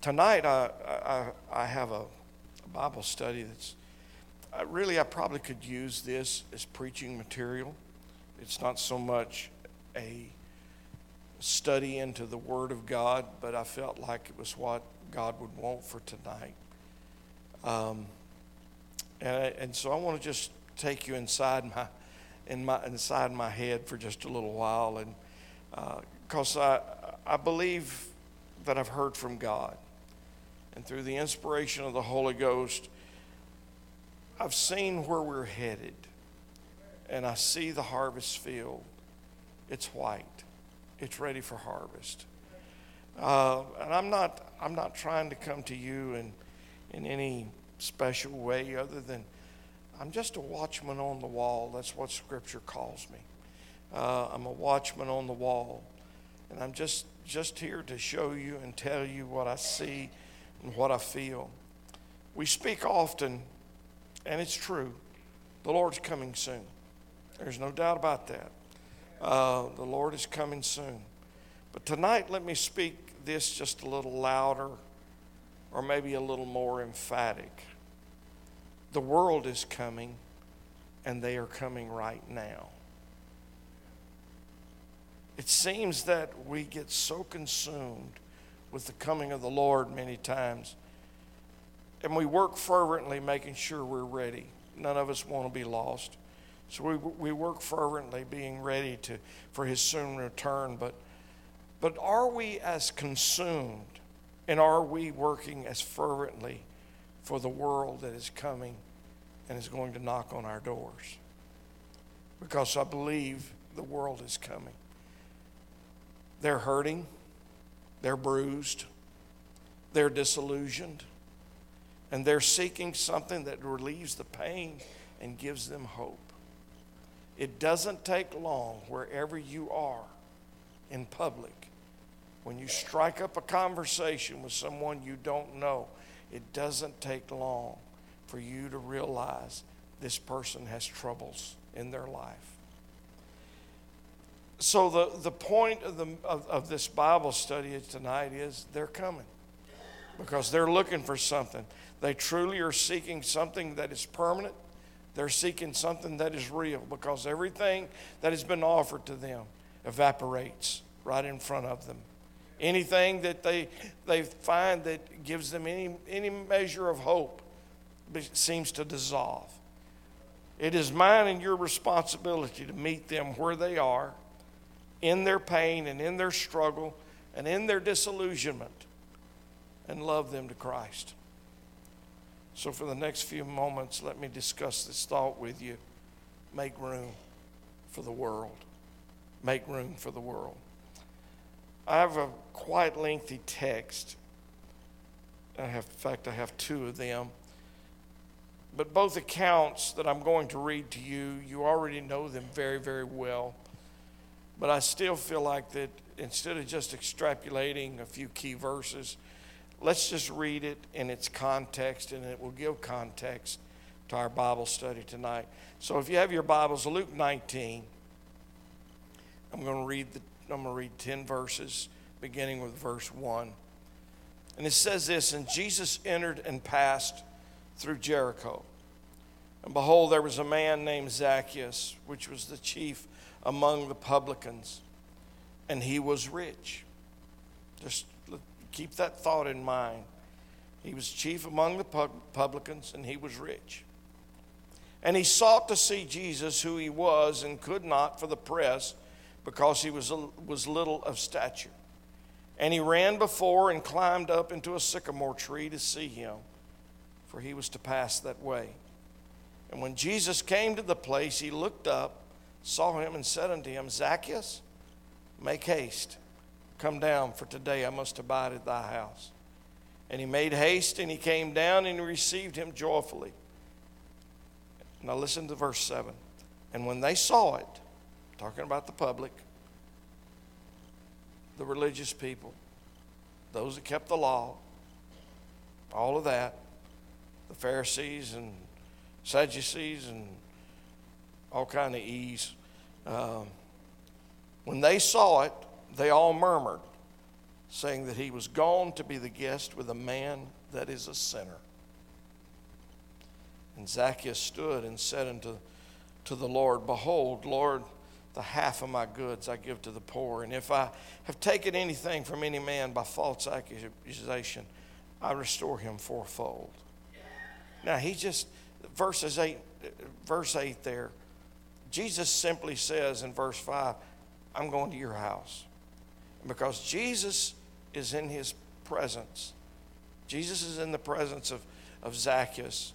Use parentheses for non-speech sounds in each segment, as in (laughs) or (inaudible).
tonight I, I, I have a, Bible study that's I really I probably could use this as preaching material. It's not so much a study into the Word of God, but I felt like it was what God would want for tonight. Um, and, and so I want to just take you inside my, in my inside my head for just a little while, and because uh, I I believe that I've heard from God, and through the inspiration of the Holy Ghost, I've seen where we're headed, and I see the harvest field. It's white it's ready for harvest. Uh, and I'm not, I'm not trying to come to you in, in any special way other than I'm just a watchman on the wall. That's what Scripture calls me. Uh, I'm a watchman on the wall. And I'm just, just here to show you and tell you what I see and what I feel. We speak often, and it's true, the Lord's coming soon. There's no doubt about that. Uh, the Lord is coming soon. But tonight, let me speak this just a little louder or maybe a little more emphatic. The world is coming, and they are coming right now. It seems that we get so consumed with the coming of the Lord many times, and we work fervently making sure we're ready. None of us want to be lost. So we, we work fervently, being ready to, for his soon return. But, but are we as consumed and are we working as fervently for the world that is coming and is going to knock on our doors? Because I believe the world is coming. They're hurting, they're bruised, they're disillusioned, and they're seeking something that relieves the pain and gives them hope. It doesn't take long wherever you are in public. When you strike up a conversation with someone you don't know, it doesn't take long for you to realize this person has troubles in their life. So, the, the point of, the, of, of this Bible study tonight is they're coming because they're looking for something. They truly are seeking something that is permanent they're seeking something that is real because everything that has been offered to them evaporates right in front of them. Anything that they, they find that gives them any, any measure of hope seems to dissolve. It is mine and your responsibility to meet them where they are, in their pain and in their struggle and in their disillusionment, and love them to Christ. So, for the next few moments, let me discuss this thought with you. Make room for the world. Make room for the world. I have a quite lengthy text. I have, in fact, I have two of them. But both accounts that I'm going to read to you, you already know them very, very well. But I still feel like that instead of just extrapolating a few key verses, Let's just read it in its context, and it will give context to our Bible study tonight. So if you have your Bibles, Luke 19, I'm going to read the, I'm going to read 10 verses, beginning with verse 1. And it says this And Jesus entered and passed through Jericho. And behold, there was a man named Zacchaeus, which was the chief among the publicans, and he was rich. Just Keep that thought in mind. He was chief among the publicans, and he was rich. And he sought to see Jesus, who he was, and could not for the press, because he was, was little of stature. And he ran before and climbed up into a sycamore tree to see him, for he was to pass that way. And when Jesus came to the place, he looked up, saw him, and said unto him, Zacchaeus, make haste Come down, for today I must abide at thy house. And he made haste and he came down and he received him joyfully. Now listen to verse 7. And when they saw it, talking about the public, the religious people, those that kept the law, all of that, the Pharisees and Sadducees and all kind of ease. Um, when they saw it, they all murmured saying that he was gone to be the guest with a man that is a sinner. And Zacchaeus stood and said unto to the Lord, Behold, Lord, the half of my goods I give to the poor. And if I have taken anything from any man by false accusation, I restore him fourfold. Now he just verses eight, verse eight there. Jesus simply says in verse five, "I'm going to your house," because Jesus is in His presence. Jesus is in the presence of of Zacchaeus,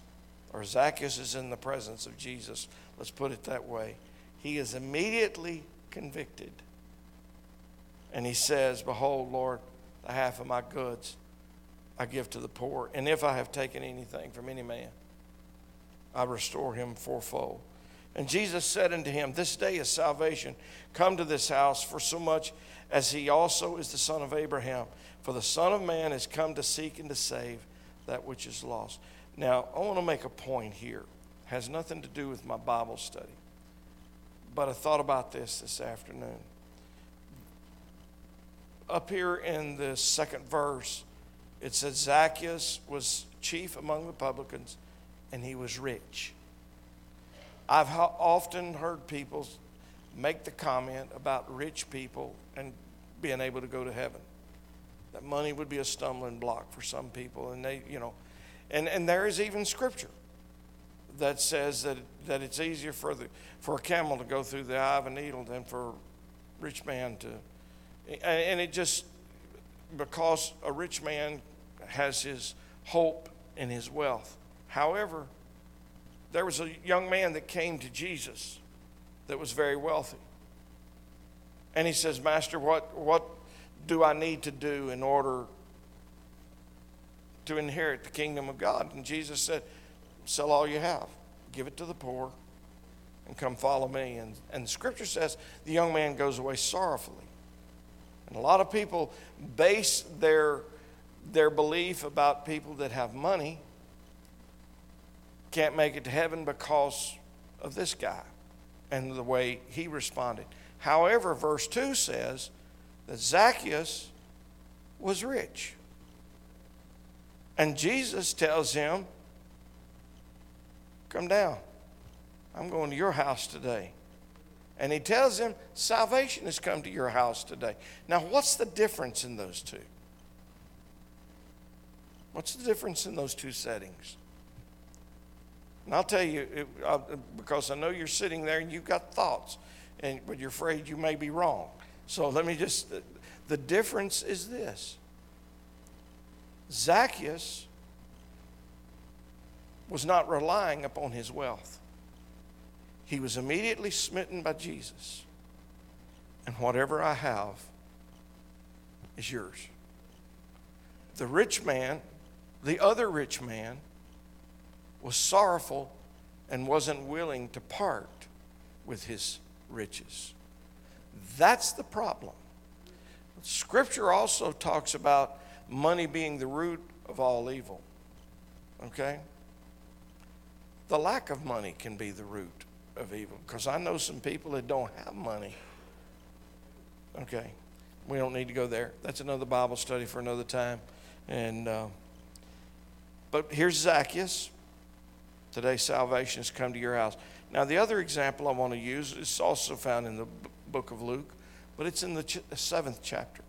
or Zacchaeus is in the presence of Jesus. Let's put it that way. He is immediately convicted, and he says, "Behold, Lord, the half of my goods." I give to the poor. And if I have taken anything from any man, I restore him fourfold. And Jesus said unto him, This day is salvation come to this house, for so much as he also is the son of Abraham. For the Son of Man is come to seek and to save that which is lost. Now, I want to make a point here. It has nothing to do with my Bible study. But I thought about this this afternoon. Up here in the second verse, it says Zacchaeus was chief among the publicans and he was rich. I've often heard people make the comment about rich people and being able to go to heaven. That money would be a stumbling block for some people, and they, you know, and, and there is even scripture that says that, that it's easier for, the, for a camel to go through the eye of a needle than for a rich man to. And it just, because a rich man has his hope in his wealth. However, there was a young man that came to Jesus that was very wealthy. And he says, Master, what, what do I need to do in order to inherit the kingdom of God? And Jesus said, Sell all you have, give it to the poor, and come follow me. And, and the scripture says the young man goes away sorrowfully. And a lot of people base their their belief about people that have money can't make it to heaven because of this guy and the way he responded. However, verse 2 says that Zacchaeus was rich. And Jesus tells him, Come down. I'm going to your house today. And he tells him, Salvation has come to your house today. Now, what's the difference in those two? What's the difference in those two settings? And I'll tell you, it, I, because I know you're sitting there and you've got thoughts, and, but you're afraid you may be wrong. So let me just, the, the difference is this Zacchaeus was not relying upon his wealth, he was immediately smitten by Jesus. And whatever I have is yours. The rich man the other rich man was sorrowful and wasn't willing to part with his riches. That's the problem. Scripture also talks about money being the root of all evil. Okay? The lack of money can be the root of evil because I know some people that don't have money. Okay? We don't need to go there. That's another Bible study for another time. And. Uh, but here's Zacchaeus. Today, salvation has come to your house. Now, the other example I want to use is also found in the book of Luke, but it's in the ch- seventh chapter.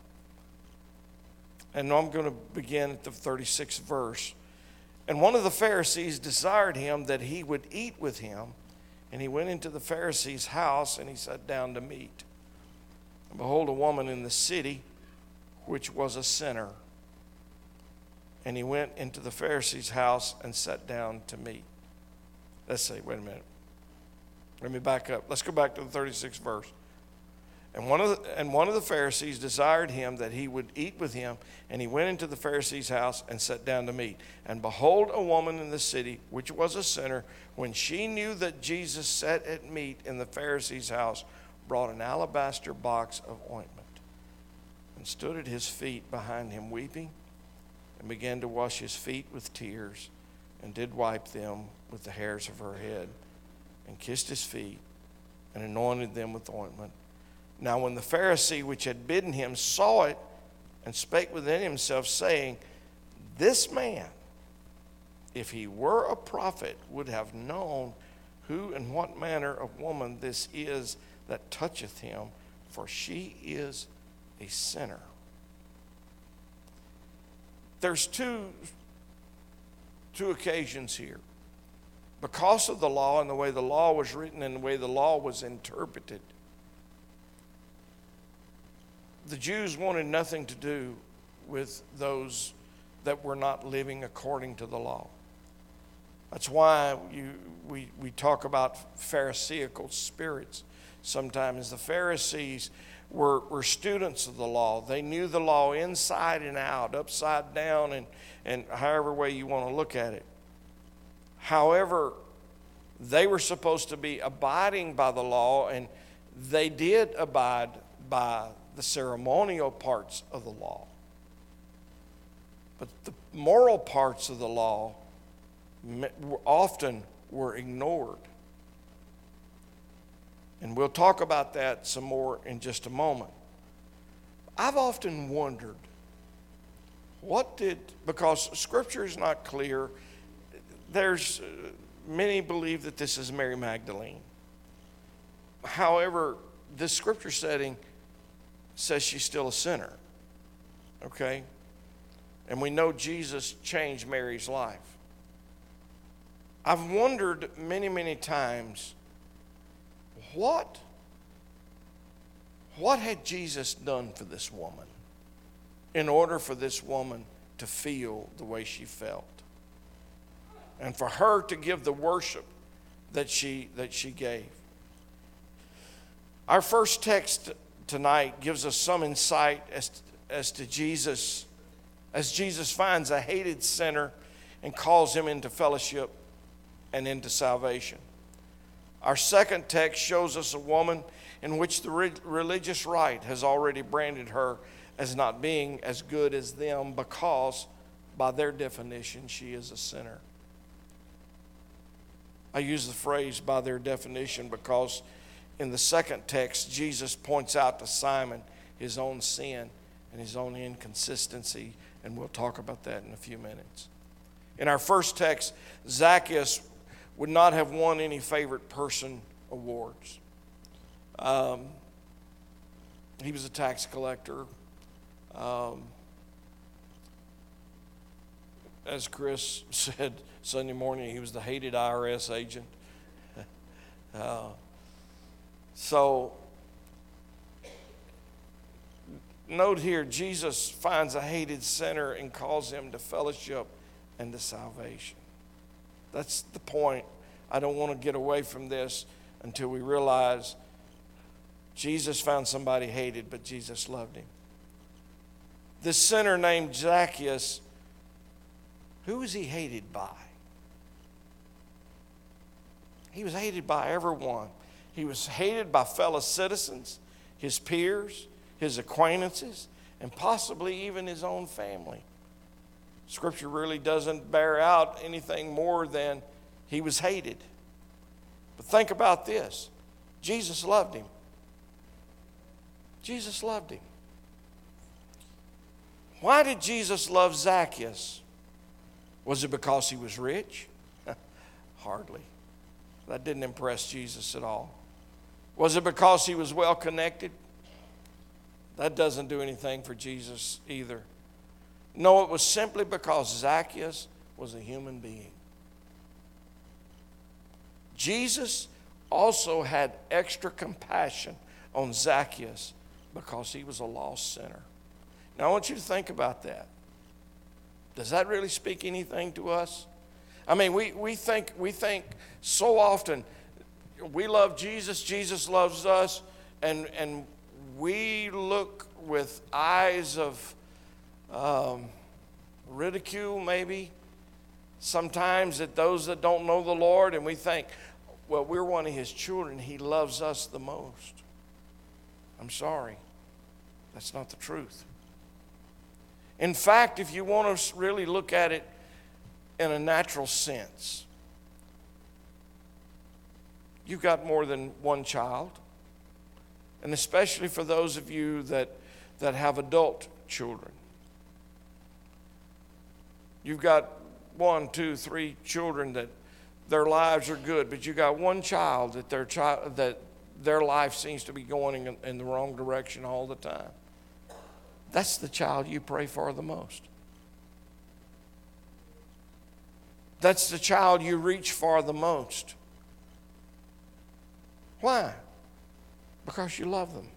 And I'm going to begin at the 36th verse. And one of the Pharisees desired him that he would eat with him. And he went into the Pharisee's house and he sat down to meat. And behold, a woman in the city, which was a sinner and he went into the Pharisee's house and sat down to meat. Let's see, wait a minute. Let me back up. Let's go back to the 36th verse. And one, of the, and one of the Pharisees desired him that he would eat with him, and he went into the Pharisee's house and sat down to meat. And behold, a woman in the city, which was a sinner, when she knew that Jesus sat at meat in the Pharisee's house, brought an alabaster box of ointment and stood at his feet behind him, weeping and began to wash his feet with tears, and did wipe them with the hairs of her head, and kissed his feet, and anointed them with ointment. Now, when the Pharisee which had bidden him saw it, and spake within himself, saying, This man, if he were a prophet, would have known who and what manner of woman this is that toucheth him, for she is a sinner. There's two, two occasions here. Because of the law and the way the law was written and the way the law was interpreted, the Jews wanted nothing to do with those that were not living according to the law. That's why you, we, we talk about Pharisaical spirits sometimes. The Pharisees were, were students of the law. They knew the law inside and out, upside down, and, and however way you want to look at it. However, they were supposed to be abiding by the law, and they did abide by the ceremonial parts of the law. But the moral parts of the law often were ignored. And we'll talk about that some more in just a moment. I've often wondered what did, because scripture is not clear, there's uh, many believe that this is Mary Magdalene. However, this scripture setting says she's still a sinner. Okay? And we know Jesus changed Mary's life. I've wondered many, many times what, what had Jesus done for this woman in order for this woman to feel the way she felt? And for her to give the worship that she, that she gave. Our first text tonight gives us some insight as, as to Jesus, as Jesus finds a hated sinner and calls him into fellowship and into salvation. Our second text shows us a woman in which the re- religious right has already branded her as not being as good as them because, by their definition, she is a sinner. I use the phrase by their definition because in the second text, Jesus points out to Simon his own sin and his own inconsistency, and we'll talk about that in a few minutes. In our first text, Zacchaeus would not have won any favorite person awards. Um, he was a tax collector. Um, as Chris (laughs) said Sunday morning, he was the hated IRS agent. (laughs) uh, so, note here Jesus finds a hated sinner and calls him to fellowship and to salvation. That's the point. I don't want to get away from this until we realize Jesus found somebody hated, but Jesus loved him. This sinner named Zacchaeus, who was he hated by? He was hated by everyone. He was hated by fellow citizens, his peers, his acquaintances, and possibly even his own family. Scripture really doesn't bear out anything more than he was hated. But think about this Jesus loved him. Jesus loved him. Why did Jesus love Zacchaeus? Was it because he was rich? (laughs) Hardly. That didn't impress Jesus at all. Was it because he was well connected? That doesn't do anything for Jesus either. No, it was simply because Zacchaeus was a human being. Jesus also had extra compassion on Zacchaeus because he was a lost sinner. Now, I want you to think about that. Does that really speak anything to us? I mean, we, we, think, we think so often we love Jesus, Jesus loves us, and, and we look with eyes of um, ridicule, maybe, sometimes at those that don't know the Lord, and we think, well, we're one of His children. He loves us the most. I'm sorry. That's not the truth. In fact, if you want to really look at it in a natural sense, you've got more than one child. And especially for those of you that, that have adult children. You've got one, two, three children that their lives are good, but you've got one child that their child that their life seems to be going in, in the wrong direction all the time. That's the child you pray for the most. That's the child you reach for the most. Why? Because you love them.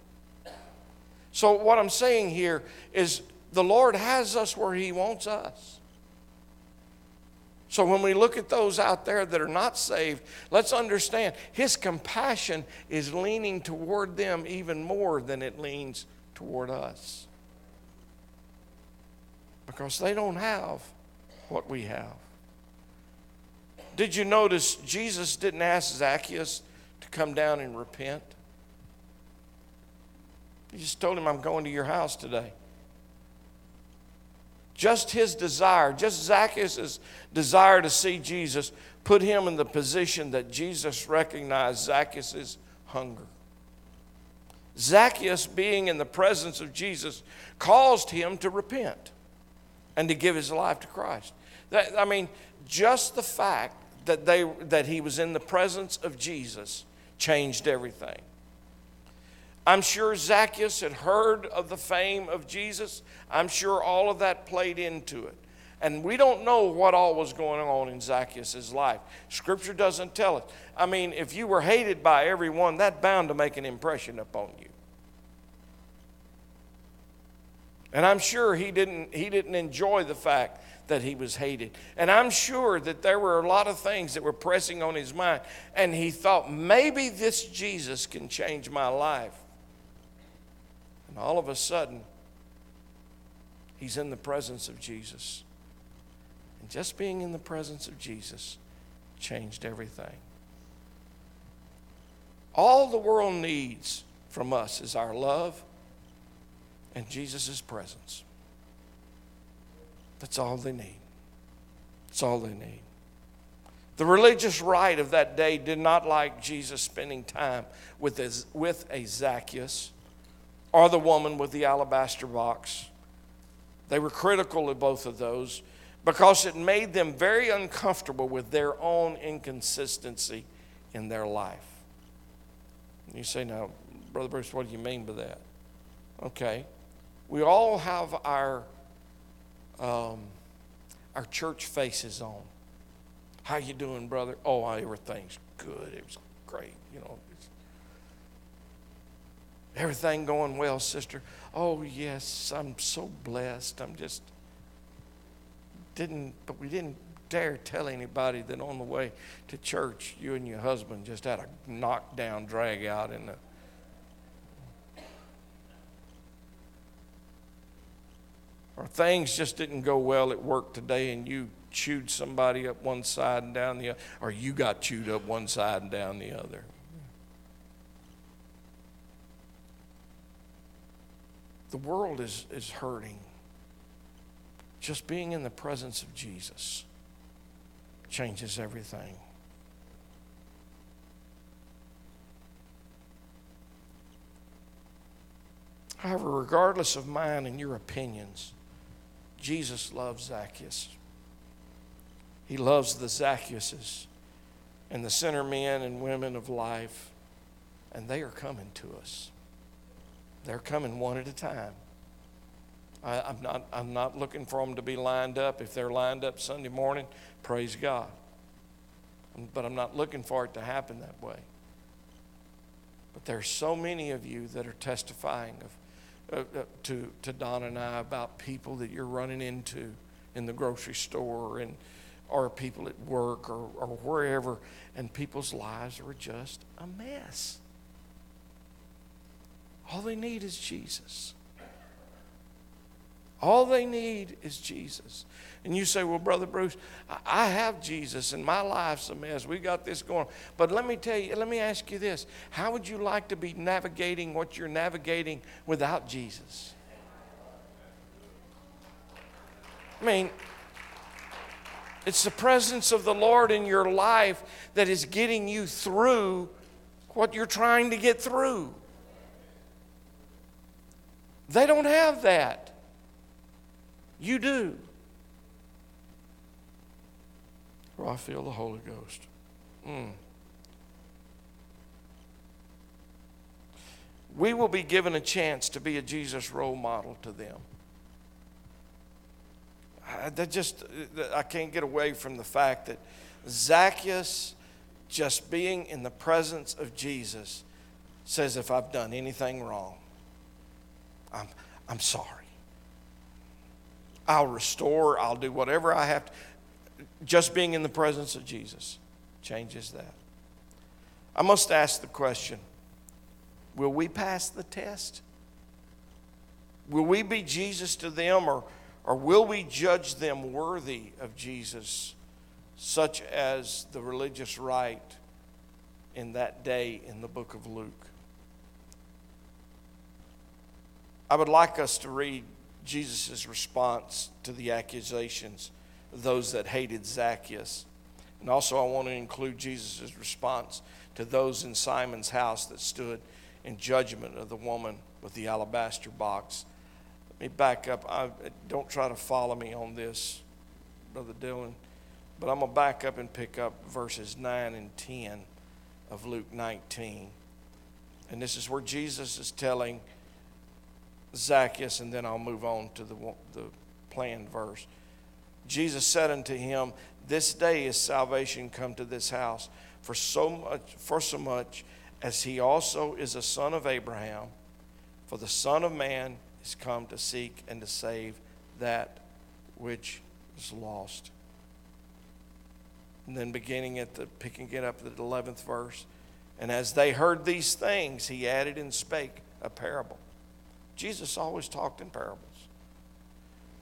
So, what I'm saying here is the Lord has us where He wants us. So, when we look at those out there that are not saved, let's understand His compassion is leaning toward them even more than it leans toward us. Because they don't have what we have. Did you notice Jesus didn't ask Zacchaeus to come down and repent? He just told him, I'm going to your house today. Just his desire, just Zacchaeus' desire to see Jesus, put him in the position that Jesus recognized Zacchaeus' hunger. Zacchaeus, being in the presence of Jesus, caused him to repent and to give his life to Christ. That, I mean, just the fact that, they, that he was in the presence of Jesus changed everything. I'm sure Zacchaeus had heard of the fame of Jesus. I'm sure all of that played into it. And we don't know what all was going on in Zacchaeus' life. Scripture doesn't tell us. I mean, if you were hated by everyone, that bound to make an impression upon you. And I'm sure he didn't, he didn't enjoy the fact that he was hated. And I'm sure that there were a lot of things that were pressing on his mind. And he thought, maybe this Jesus can change my life. All of a sudden, he's in the presence of Jesus. And just being in the presence of Jesus changed everything. All the world needs from us is our love and Jesus' presence. That's all they need. That's all they need. The religious right of that day did not like Jesus spending time with a, with a Zacchaeus or the woman with the alabaster box. They were critical of both of those because it made them very uncomfortable with their own inconsistency in their life. You say, now, Brother Bruce, what do you mean by that? Okay. We all have our, um, our church faces on. How you doing, brother? Oh, everything's good. It was great. You know, Everything going well, sister? Oh, yes, I'm so blessed. I'm just, didn't, but we didn't dare tell anybody that on the way to church, you and your husband just had a knockdown drag out in the. Or things just didn't go well at work today and you chewed somebody up one side and down the other, or you got chewed up one side and down the other. The world is, is hurting. Just being in the presence of Jesus changes everything. However, regardless of mine and your opinions, Jesus loves Zacchaeus. He loves the Zacchaeuses and the sinner men and women of life, and they are coming to us. They're coming one at a time. I, am not, I'm not looking for them to be lined up. If they're lined up Sunday morning, praise God. But I'm not looking for it to happen that way. But there's so many of you that are testifying of, uh, uh, to, to Don and I about people that you're running into in the grocery store and, or people at work or, or wherever, and people's lives are just a mess. All they need is Jesus. All they need is Jesus. And you say, Well, Brother Bruce, I have Jesus and my life's a mess. We got this going. But let me tell you, let me ask you this. How would you like to be navigating what you're navigating without Jesus? I mean, it's the presence of the Lord in your life that is getting you through what you're trying to get through. They don't have that. You do. I feel the Holy Ghost. Mm. We will be given a chance to be a Jesus role model to them. That just, I can't get away from the fact that Zacchaeus, just being in the presence of Jesus, says, If I've done anything wrong, I'm, I'm sorry. I'll restore, I'll do whatever I have to. Just being in the presence of Jesus changes that. I must ask the question will we pass the test? Will we be Jesus to them, or, or will we judge them worthy of Jesus, such as the religious right in that day in the book of Luke? I would like us to read Jesus' response to the accusations of those that hated Zacchaeus. And also, I want to include Jesus' response to those in Simon's house that stood in judgment of the woman with the alabaster box. Let me back up. I, don't try to follow me on this, Brother Dylan, but I'm going to back up and pick up verses 9 and 10 of Luke 19. And this is where Jesus is telling Zacchaeus, and then I'll move on to the, the planned verse. Jesus said unto him, This day is salvation come to this house, for so much, for so much as he also is a son of Abraham, for the Son of Man is come to seek and to save that which is lost. And then beginning at the picking it up at the eleventh verse, and as they heard these things, he added and spake a parable Jesus always talked in parables.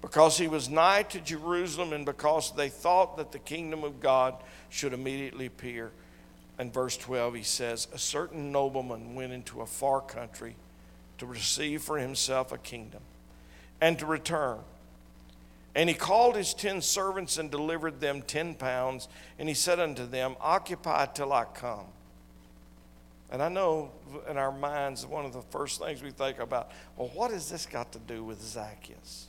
Because he was nigh to Jerusalem and because they thought that the kingdom of God should immediately appear. In verse 12, he says, A certain nobleman went into a far country to receive for himself a kingdom and to return. And he called his ten servants and delivered them ten pounds. And he said unto them, Occupy till I come. And I know in our minds, one of the first things we think about, well, what has this got to do with Zacchaeus?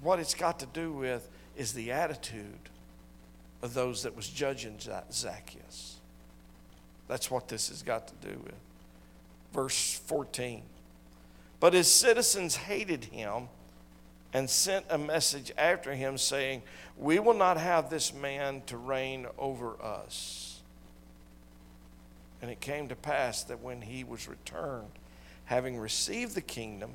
What it's got to do with is the attitude of those that was judging Zacchaeus. That's what this has got to do with. Verse 14. But his citizens hated him and sent a message after him saying, We will not have this man to reign over us. And it came to pass that when he was returned, having received the kingdom,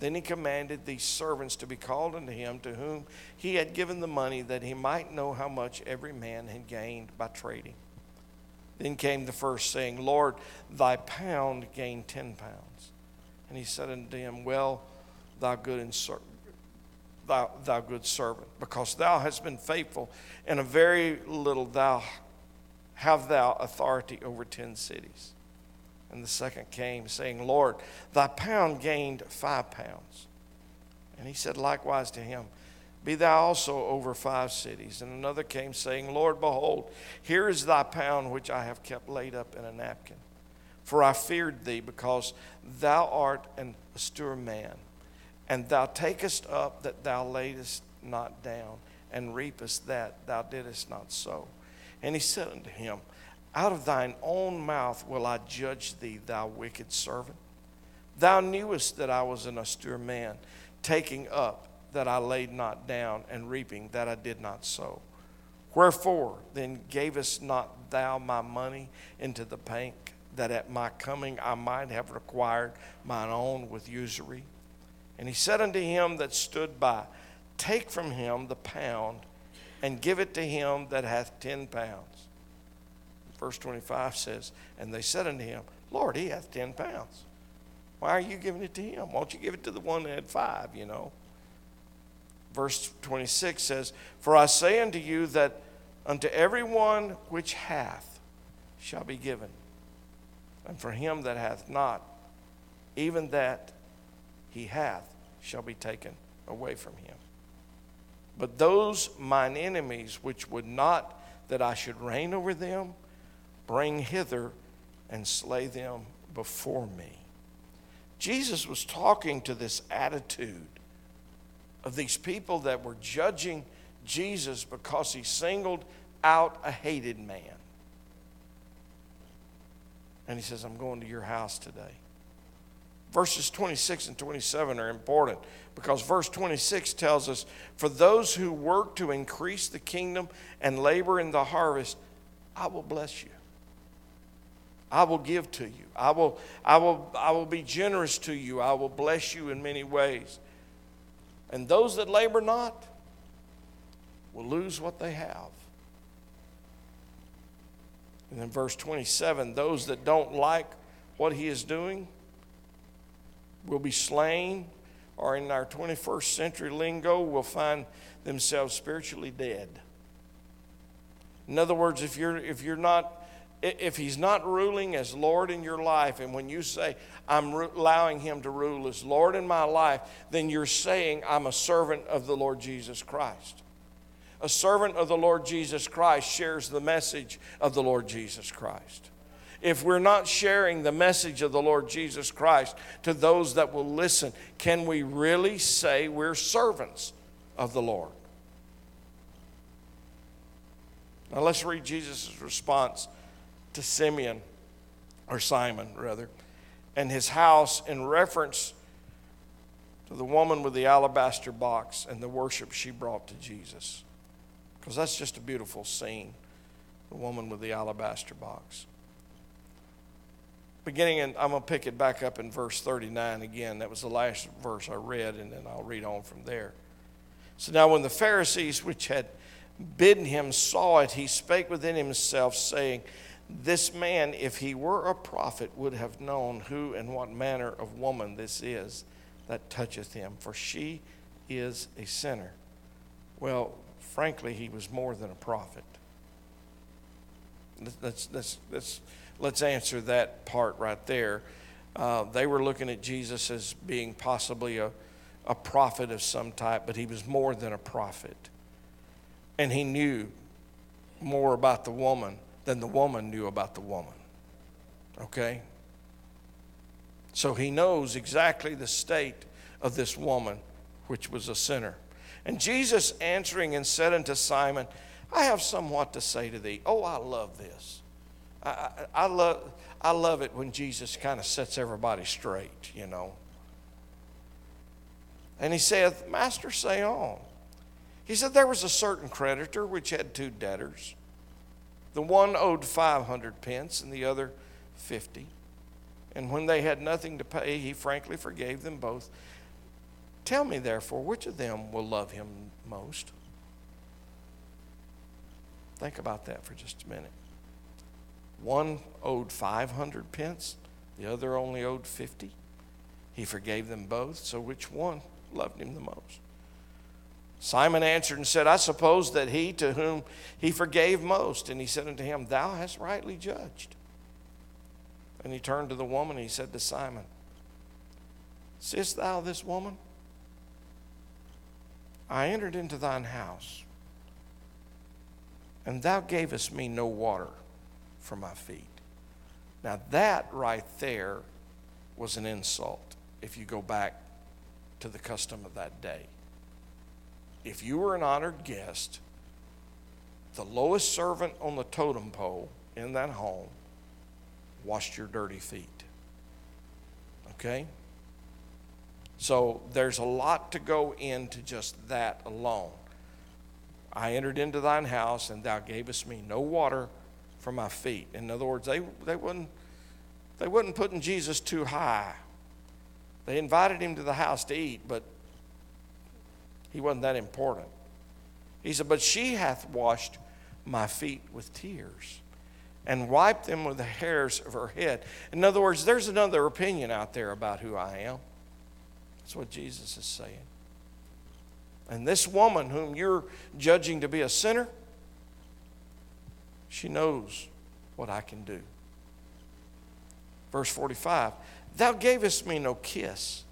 then he commanded these servants to be called unto him, to whom he had given the money, that he might know how much every man had gained by trading. Then came the first, saying, Lord, thy pound gained ten pounds. And he said unto him, Well, thou good and thou, thou good servant, because thou hast been faithful in a very little, thou have thou authority over ten cities. And the second came, saying, Lord, thy pound gained five pounds. And he said likewise to him, Be thou also over five cities. And another came, saying, Lord, behold, here is thy pound which I have kept laid up in a napkin. For I feared thee, because thou art an austere man, and thou takest up that thou laidest not down, and reapest that thou didst not sow. And he said unto him, Out of thine own mouth will I judge thee, thou wicked servant. Thou knewest that I was an austere man, taking up that I laid not down, and reaping that I did not sow. Wherefore then gavest not thou my money into the bank, that at my coming I might have required mine own with usury? And he said unto him that stood by, Take from him the pound and give it to him that hath ten pounds. Verse 25 says, And they said unto him, Lord, he hath ten pounds. Why are you giving it to him? Why don't you give it to the one that had five, you know? Verse 26 says, For I say unto you that unto every one which hath shall be given, and for him that hath not, even that he hath shall be taken away from him. But those mine enemies which would not that I should reign over them, bring hither and slay them before me. Jesus was talking to this attitude of these people that were judging Jesus because he singled out a hated man. And he says, I'm going to your house today. Verses 26 and 27 are important because verse 26 tells us For those who work to increase the kingdom and labor in the harvest, I will bless you. I will give to you. I will, I will, I will be generous to you. I will bless you in many ways. And those that labor not will lose what they have. And then verse 27 those that don't like what he is doing will be slain, or in our 21st century lingo, will find themselves spiritually dead. In other words, if you're, if you're not if he's not ruling as Lord in your life, and when you say, I'm allowing him to rule as Lord in my life, then you're saying, I'm a servant of the Lord Jesus Christ. A servant of the Lord Jesus Christ shares the message of the Lord Jesus Christ if we're not sharing the message of the Lord Jesus Christ to those that will listen, can we really say we're servants of the Lord? Now let's read Jesus' response to Simeon, or Simon rather, and his house in reference to the woman with the alabaster box and the worship she brought to Jesus. Because that's just a beautiful scene the woman with the alabaster box beginning and I'm going to pick it back up in verse 39 again. That was the last verse I read, and then I'll read on from there. So now, when the Pharisees which had bidden him saw it, he spake within himself, saying, This man, if he were a prophet, would have known who and what manner of woman this is that toucheth him, for she is a sinner. Well, frankly, he was more than a prophet. Let's, let's, let's, let's answer that part right there. Uh, they were looking at Jesus as being possibly a, a prophet of some type, but he was more than a prophet. And he knew more about the woman than the woman knew about the woman. Okay? So he knows exactly the state of this woman, which was a sinner. And Jesus answering and said unto Simon, I have somewhat to say to thee. Oh, I love this. I, I, love, I love it when Jesus kind of sets everybody straight, you know. And he saith, Master, say on. He said, There was a certain creditor which had two debtors. The one owed 500 pence and the other 50. And when they had nothing to pay, he frankly forgave them both. Tell me, therefore, which of them will love him most? Think about that for just a minute. One owed 500 pence, the other only owed 50. He forgave them both, so which one loved him the most? Simon answered and said, I suppose that he to whom he forgave most. And he said unto him, Thou hast rightly judged. And he turned to the woman and he said to Simon, Seest thou this woman? I entered into thine house, and thou gavest me no water for my feet. Now, that right there was an insult if you go back to the custom of that day. If you were an honored guest, the lowest servant on the totem pole in that home washed your dirty feet. Okay? So there's a lot to go into just that alone. I entered into thine house, and thou gavest me no water for my feet. In other words, they, they, wasn't, they wasn't putting Jesus too high. They invited him to the house to eat, but he wasn't that important. He said, But she hath washed my feet with tears and wiped them with the hairs of her head. In other words, there's another opinion out there about who I am. That's what Jesus is saying. And this woman, whom you're judging to be a sinner, she knows what I can do. Verse 45 Thou gavest me no kiss.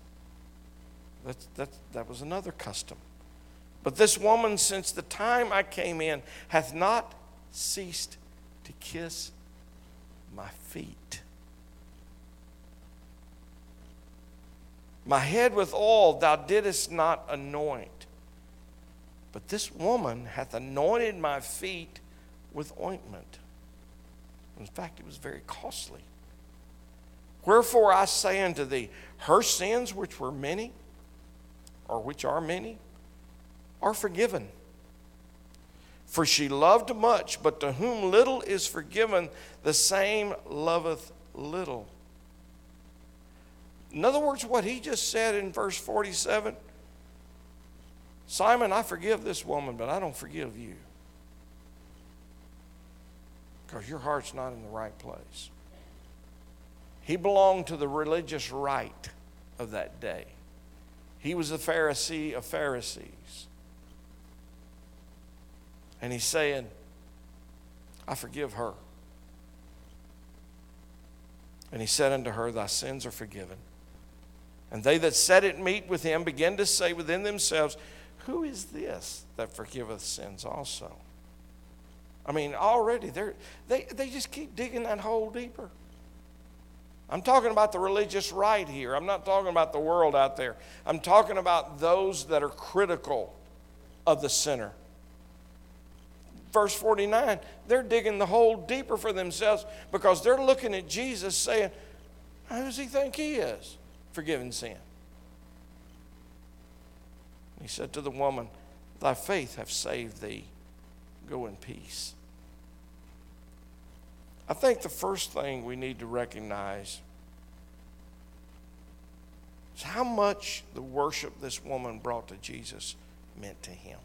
That, that, that was another custom. But this woman, since the time I came in, hath not ceased to kiss my feet. My head with oil thou didst not anoint. But this woman hath anointed my feet with ointment. In fact, it was very costly. Wherefore I say unto thee, her sins, which were many, or which are many, are forgiven. For she loved much, but to whom little is forgiven, the same loveth little. In other words, what he just said in verse 47 Simon, I forgive this woman, but I don't forgive you. Because your heart's not in the right place. He belonged to the religious right of that day. He was a Pharisee of Pharisees. And he's saying, I forgive her. And he said unto her, Thy sins are forgiven. And they that sat at meat with him began to say within themselves, Who is this that forgiveth sins also? I mean, already they're, they, they just keep digging that hole deeper. I'm talking about the religious right here. I'm not talking about the world out there. I'm talking about those that are critical of the sinner. Verse 49, they're digging the hole deeper for themselves because they're looking at Jesus saying, Who does he think he is? Forgiving sin. He said to the woman, Thy faith hath saved thee. Go in peace. I think the first thing we need to recognize is how much the worship this woman brought to Jesus meant to him.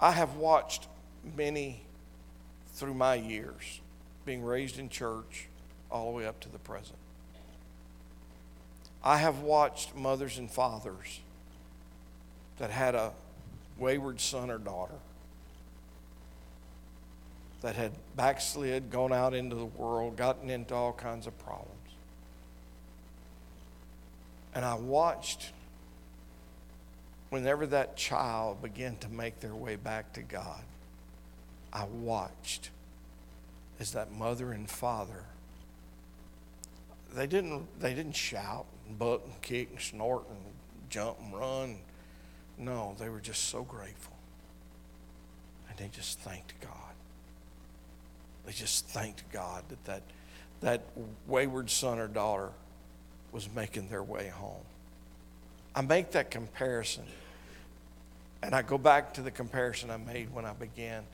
I have watched many through my years, being raised in church all the way up to the present. I have watched mothers and fathers that had a wayward son or daughter that had backslid, gone out into the world, gotten into all kinds of problems. And I watched whenever that child began to make their way back to God. I watched as that mother and father they didn't they didn't shout and buck and kick and snort and jump and run. No, they were just so grateful. And they just thanked God. They just thanked God that that, that wayward son or daughter was making their way home. I make that comparison. And I go back to the comparison I made when I began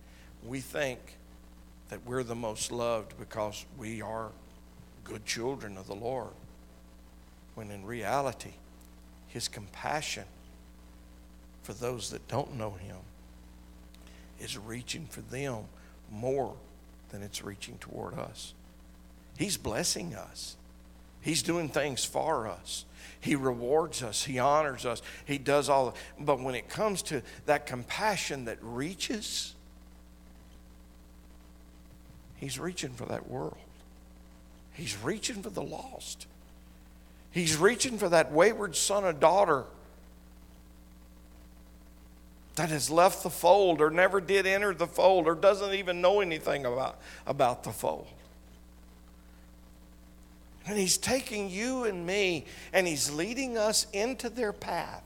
we think that we're the most loved because we are good children of the Lord. When in reality, His compassion for those that don't know Him is reaching for them more than it's reaching toward us. He's blessing us, He's doing things for us. He rewards us. He honors us. He does all. But when it comes to that compassion that reaches, He's reaching for that world. He's reaching for the lost. He's reaching for that wayward son or daughter that has left the fold or never did enter the fold or doesn't even know anything about, about the fold. And he's taking you and me and he's leading us into their path.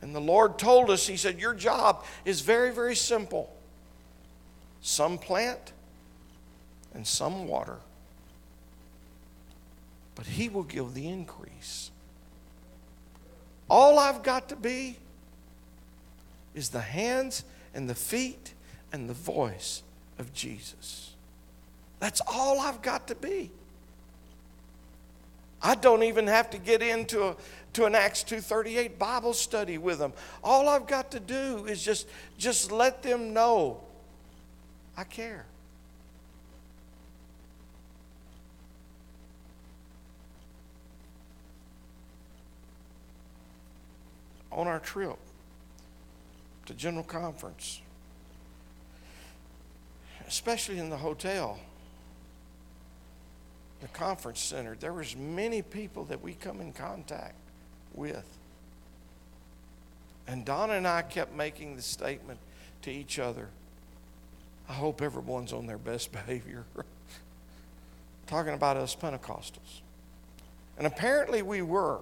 And the Lord told us, He said, Your job is very, very simple. Some plant and some water. But He will give the increase. All I've got to be is the hands and the feet and the voice of Jesus. That's all I've got to be. I don't even have to get into a, to an Acts 238 Bible study with them. All I've got to do is just, just let them know I care. On our trip to General Conference, especially in the hotel, the conference center, there was many people that we come in contact with. And Donna and I kept making the statement to each other I hope everyone's on their best (laughs) behavior. talking about us Pentecostals. And apparently we were,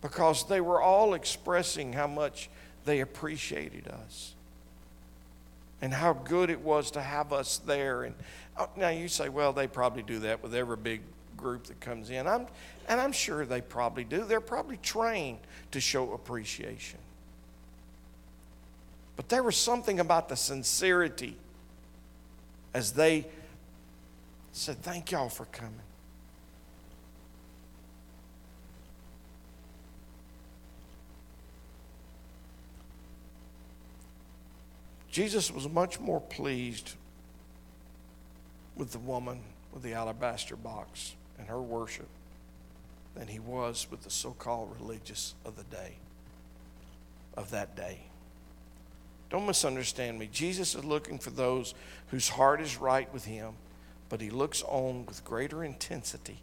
because they were all expressing how much they appreciated us and how good it was to have us there. And oh, now you say, well, they probably do that with every big group that comes in. I'm, and I'm sure they probably do. They're probably trained to show appreciation. But there was something about the sincerity as they said, Thank y'all for coming. Jesus was much more pleased with the woman with the alabaster box and her worship than he was with the so called religious of the day, of that day. Don't misunderstand me. Jesus is looking for those whose heart is right with him, but he looks on with greater intensity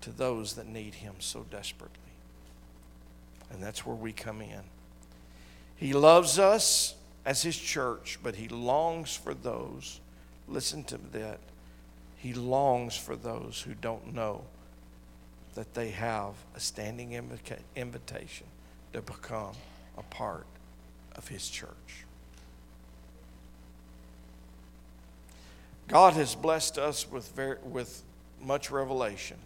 to those that need him so desperately. And that's where we come in. He loves us as his church, but he longs for those, listen to that, he longs for those who don't know that they have a standing invica- invitation to become a part of his church. God has blessed us with, very, with much revelation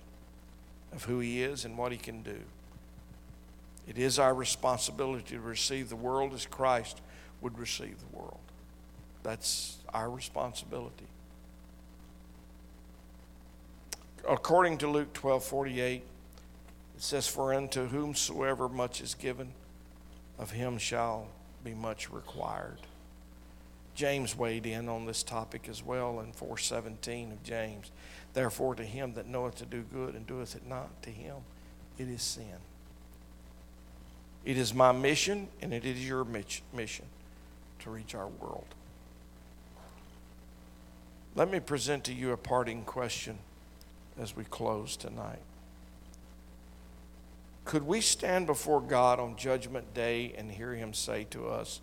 of who he is and what he can do. It is our responsibility to receive the world as Christ would receive the world. That's our responsibility. According to Luke 12 48, it says, For unto whomsoever much is given, of him shall be much required. James weighed in on this topic as well in 417 of James. Therefore, to him that knoweth to do good and doeth it not, to him it is sin. It is my mission and it is your mission reach our world. Let me present to you a parting question as we close tonight. Could we stand before God on Judgment Day and hear Him say to us,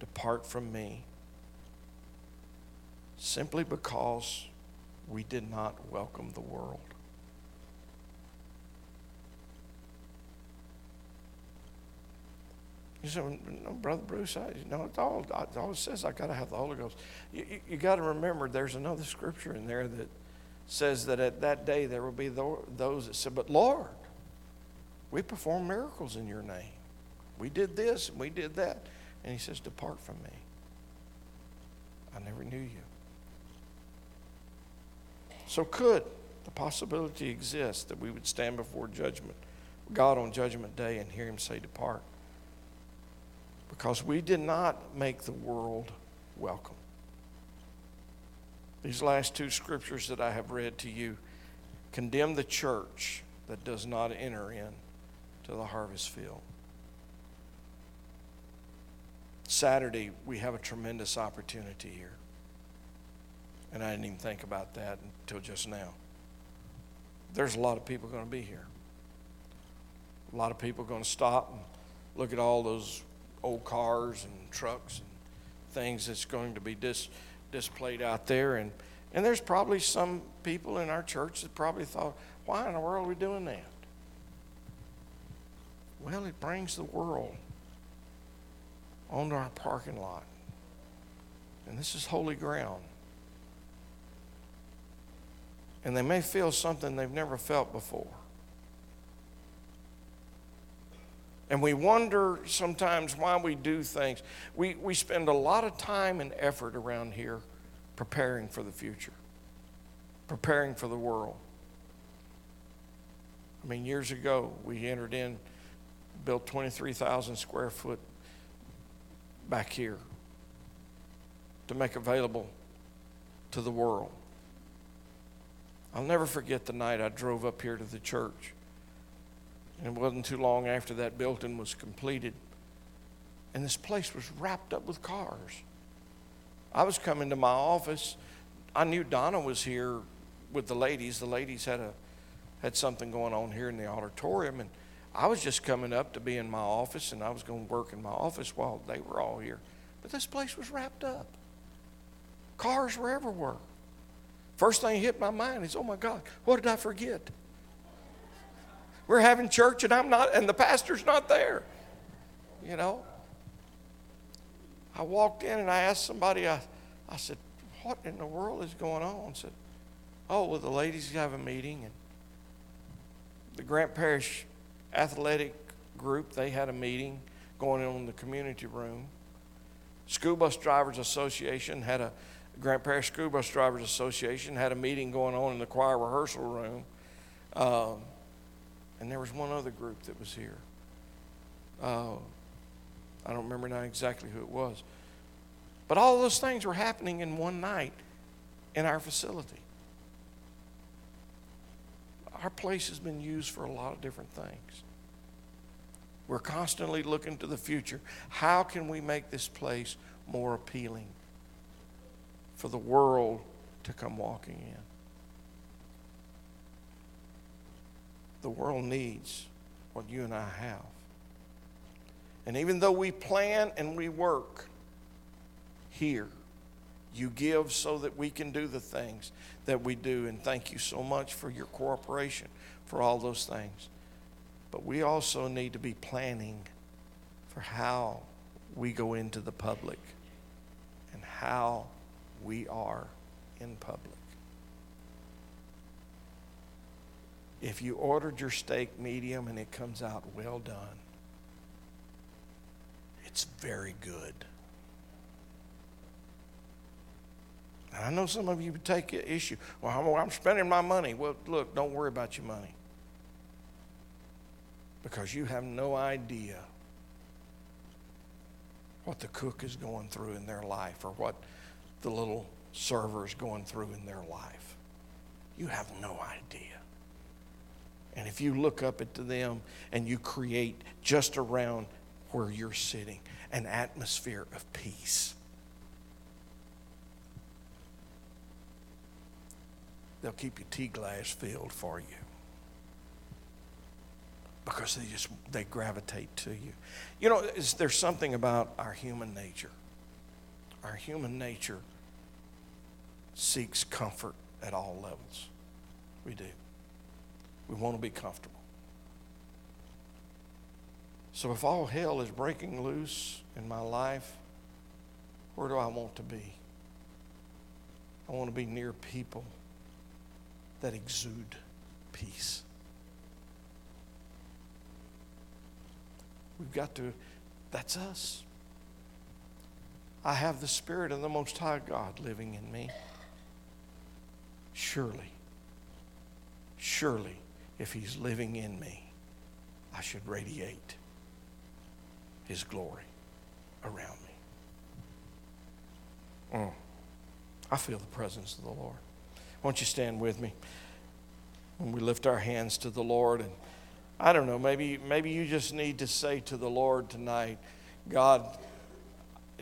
Depart from me, simply because we did not welcome the world? You say, no, Brother Bruce, I, no, it all, it all says I got to have the Holy Ghost. You, you, you got to remember there's another scripture in there that says that at that day there will be those that said, But Lord, we perform miracles in your name. We did this and we did that. And he says, Depart from me. I never knew you. So, could the possibility exist that we would stand before judgment, God on judgment day, and hear him say, Depart? Because we did not make the world welcome. These last two scriptures that I have read to you condemn the church that does not enter in to the harvest field. Saturday, we have a tremendous opportunity here. And I didn't even think about that until just now. There's a lot of people going to be here. A lot of people going to stop and look at all those old cars and trucks and things that's going to be dis, displayed out there. And, and there's probably some people in our church that probably thought, why in the world are we doing that? Well, it brings the world onto our parking lot. And this is holy ground. And they may feel something they've never felt before. And we wonder sometimes why we do things. We, we spend a lot of time and effort around here preparing for the future, preparing for the world. I mean, years ago, we entered in, built 23,000 square foot back here to make available to the world. I'll never forget the night I drove up here to the church and it wasn't too long after that building was completed. And this place was wrapped up with cars. I was coming to my office. I knew Donna was here with the ladies. The ladies had a had something going on here in the auditorium and I was just coming up to be in my office and I was going to work in my office while they were all here. But this place was wrapped up. Cars were everywhere. First thing hit my mind is, oh my God, what did I forget? We're having church and I'm not, and the pastor's not there. You know? I walked in and I asked somebody, I, I said, what in the world is going on? I said, oh, well, the ladies have a meeting and the Grant Parish athletic group, they had a meeting going on in the community room. School Bus Drivers Association had a Grant Parish School Bus Drivers Association had a meeting going on in the choir rehearsal room. Um, and there was one other group that was here. Uh, I don't remember now exactly who it was. But all those things were happening in one night in our facility. Our place has been used for a lot of different things. We're constantly looking to the future. How can we make this place more appealing for the world to come walking in? The world needs what you and I have. And even though we plan and we work here, you give so that we can do the things that we do. And thank you so much for your cooperation for all those things. But we also need to be planning for how we go into the public and how we are in public. If you ordered your steak medium and it comes out well done, it's very good. And I know some of you would take issue. Well, I'm spending my money. Well, look, don't worry about your money. Because you have no idea what the cook is going through in their life or what the little server is going through in their life. You have no idea. And if you look up into them and you create just around where you're sitting an atmosphere of peace. They'll keep your tea glass filled for you because they just they gravitate to you. You know, there's something about our human nature. Our human nature seeks comfort at all levels. We do. We want to be comfortable. So if all hell is breaking loose in my life, where do I want to be? I want to be near people that exude peace. We've got to, that's us. I have the Spirit of the Most High God living in me. Surely, surely, if He's living in me, I should radiate his glory around me. Mm. I feel the presence of the Lord. Won't you stand with me when we lift our hands to the Lord? And I don't know, maybe, maybe you just need to say to the Lord tonight, God,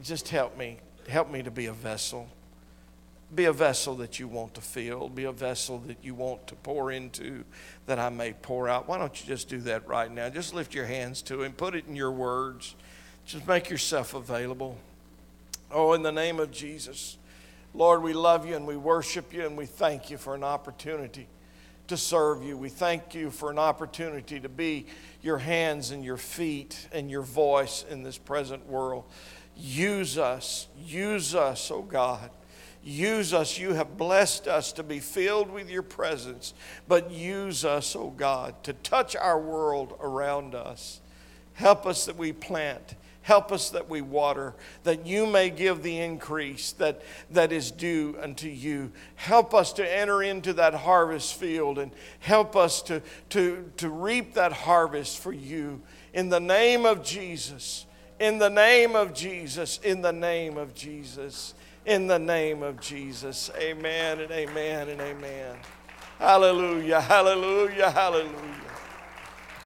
just help me. Help me to be a vessel. Be a vessel that you want to fill. Be a vessel that you want to pour into that I may pour out. Why don't you just do that right now? Just lift your hands to Him, put it in your words. Just make yourself available. Oh, in the name of Jesus. Lord, we love you and we worship you and we thank you for an opportunity to serve you. We thank you for an opportunity to be your hands and your feet and your voice in this present world. Use us, use us, oh God. Use us. You have blessed us to be filled with your presence, but use us, oh God, to touch our world around us. Help us that we plant. Help us that we water, that you may give the increase that, that is due unto you. Help us to enter into that harvest field and help us to, to, to reap that harvest for you. In the name of Jesus, in the name of Jesus, in the name of Jesus in the name of Jesus. Amen and amen and amen. Hallelujah, hallelujah, hallelujah.